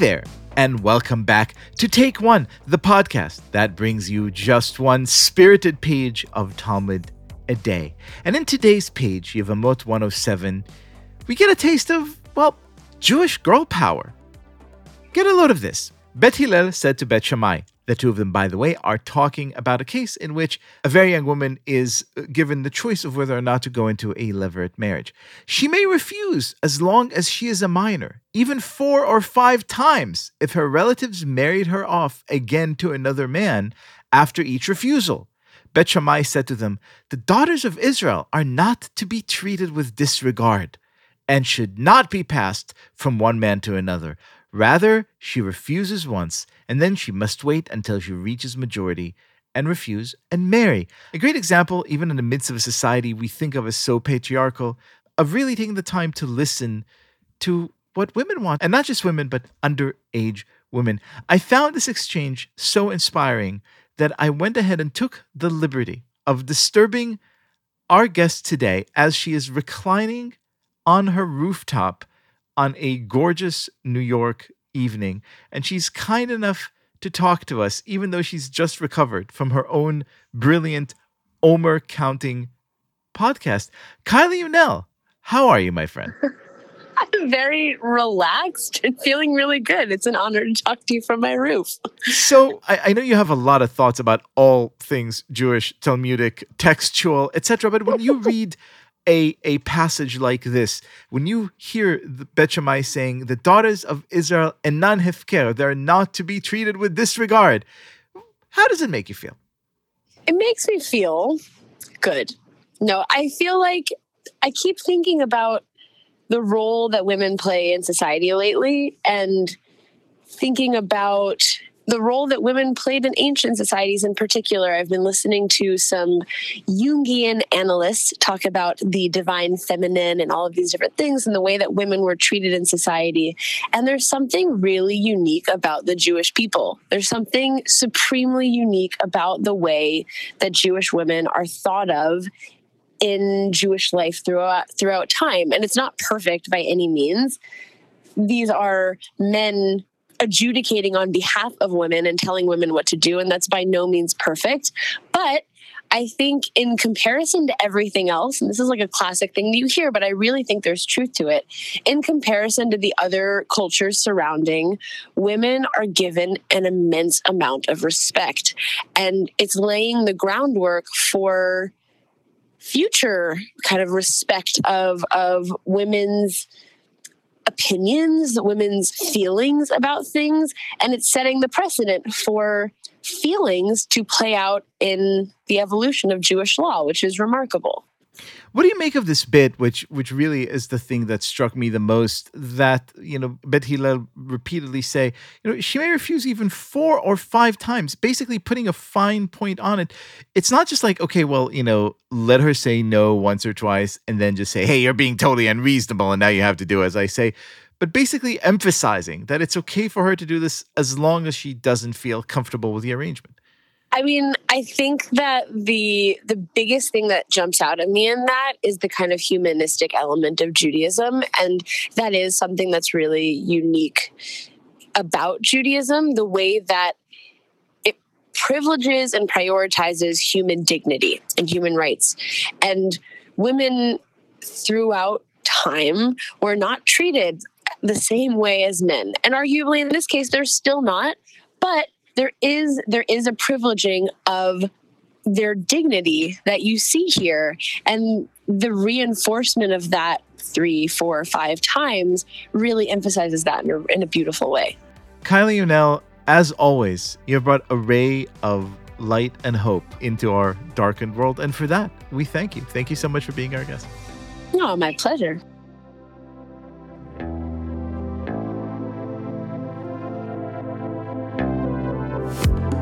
there, and welcome back to Take One, the podcast that brings you just one spirited page of Talmud a day. And in today's page, Yevamot 107, we get a taste of, well, Jewish girl power. Get a load of this. Bet Hillel said to Bet Shammai, the two of them, by the way, are talking about a case in which a very young woman is uh, given the choice of whether or not to go into a levirate marriage. She may refuse as long as she is a minor, even four or five times if her relatives married her off again to another man after each refusal. Bet Shammai said to them, The daughters of Israel are not to be treated with disregard and should not be passed from one man to another. Rather, she refuses once, and then she must wait until she reaches majority and refuse and marry. A great example, even in the midst of a society we think of as so patriarchal, of really taking the time to listen to what women want, and not just women, but underage women. I found this exchange so inspiring that I went ahead and took the liberty of disturbing our guest today as she is reclining on her rooftop on a gorgeous New York evening, and she's kind enough to talk to us, even though she's just recovered from her own brilliant Omer counting podcast. Kylie Unell, how are you, my friend? I'm very relaxed and feeling really good. It's an honor to talk to you from my roof. so I, I know you have a lot of thoughts about all things Jewish, Talmudic, textual, etc. But when you read a, a passage like this, when you hear the Bet Shammai saying, the daughters of Israel and non hefker, they're not to be treated with disregard, how does it make you feel? It makes me feel good. No, I feel like I keep thinking about the role that women play in society lately and thinking about the role that women played in ancient societies in particular. I've been listening to some Jungian analysts talk about the divine feminine and all of these different things and the way that women were treated in society. And there's something really unique about the Jewish people. There's something supremely unique about the way that Jewish women are thought of in Jewish life throughout throughout time. And it's not perfect by any means. These are men adjudicating on behalf of women and telling women what to do. And that's by no means perfect. But I think, in comparison to everything else, and this is like a classic thing that you hear, but I really think there's truth to it. In comparison to the other cultures surrounding, women are given an immense amount of respect. And it's laying the groundwork for future kind of respect of, of women's opinions, women's feelings about things, and it's setting the precedent for feelings to play out in the evolution of Jewish law, which is remarkable. What do you make of this bit, which which really is the thing that struck me the most? That you know, Bet Hillel repeatedly say, you know, she may refuse even four or five times, basically putting a fine point on it. It's not just like, okay, well, you know, let her say no once or twice, and then just say, hey, you're being totally unreasonable, and now you have to do as I say. But basically emphasizing that it's okay for her to do this as long as she doesn't feel comfortable with the arrangement. I mean, I think that the the biggest thing that jumps out at me in that is the kind of humanistic element of Judaism and that is something that's really unique about Judaism, the way that it privileges and prioritizes human dignity and human rights. And women throughout time were not treated the same way as men. And arguably in this case they're still not, but there is there is a privileging of their dignity that you see here and the reinforcement of that three four five times really emphasizes that in a, in a beautiful way. Kylie Unell as always you have brought a ray of light and hope into our darkened world. And for that we thank you. Thank you so much for being our guest. Oh my pleasure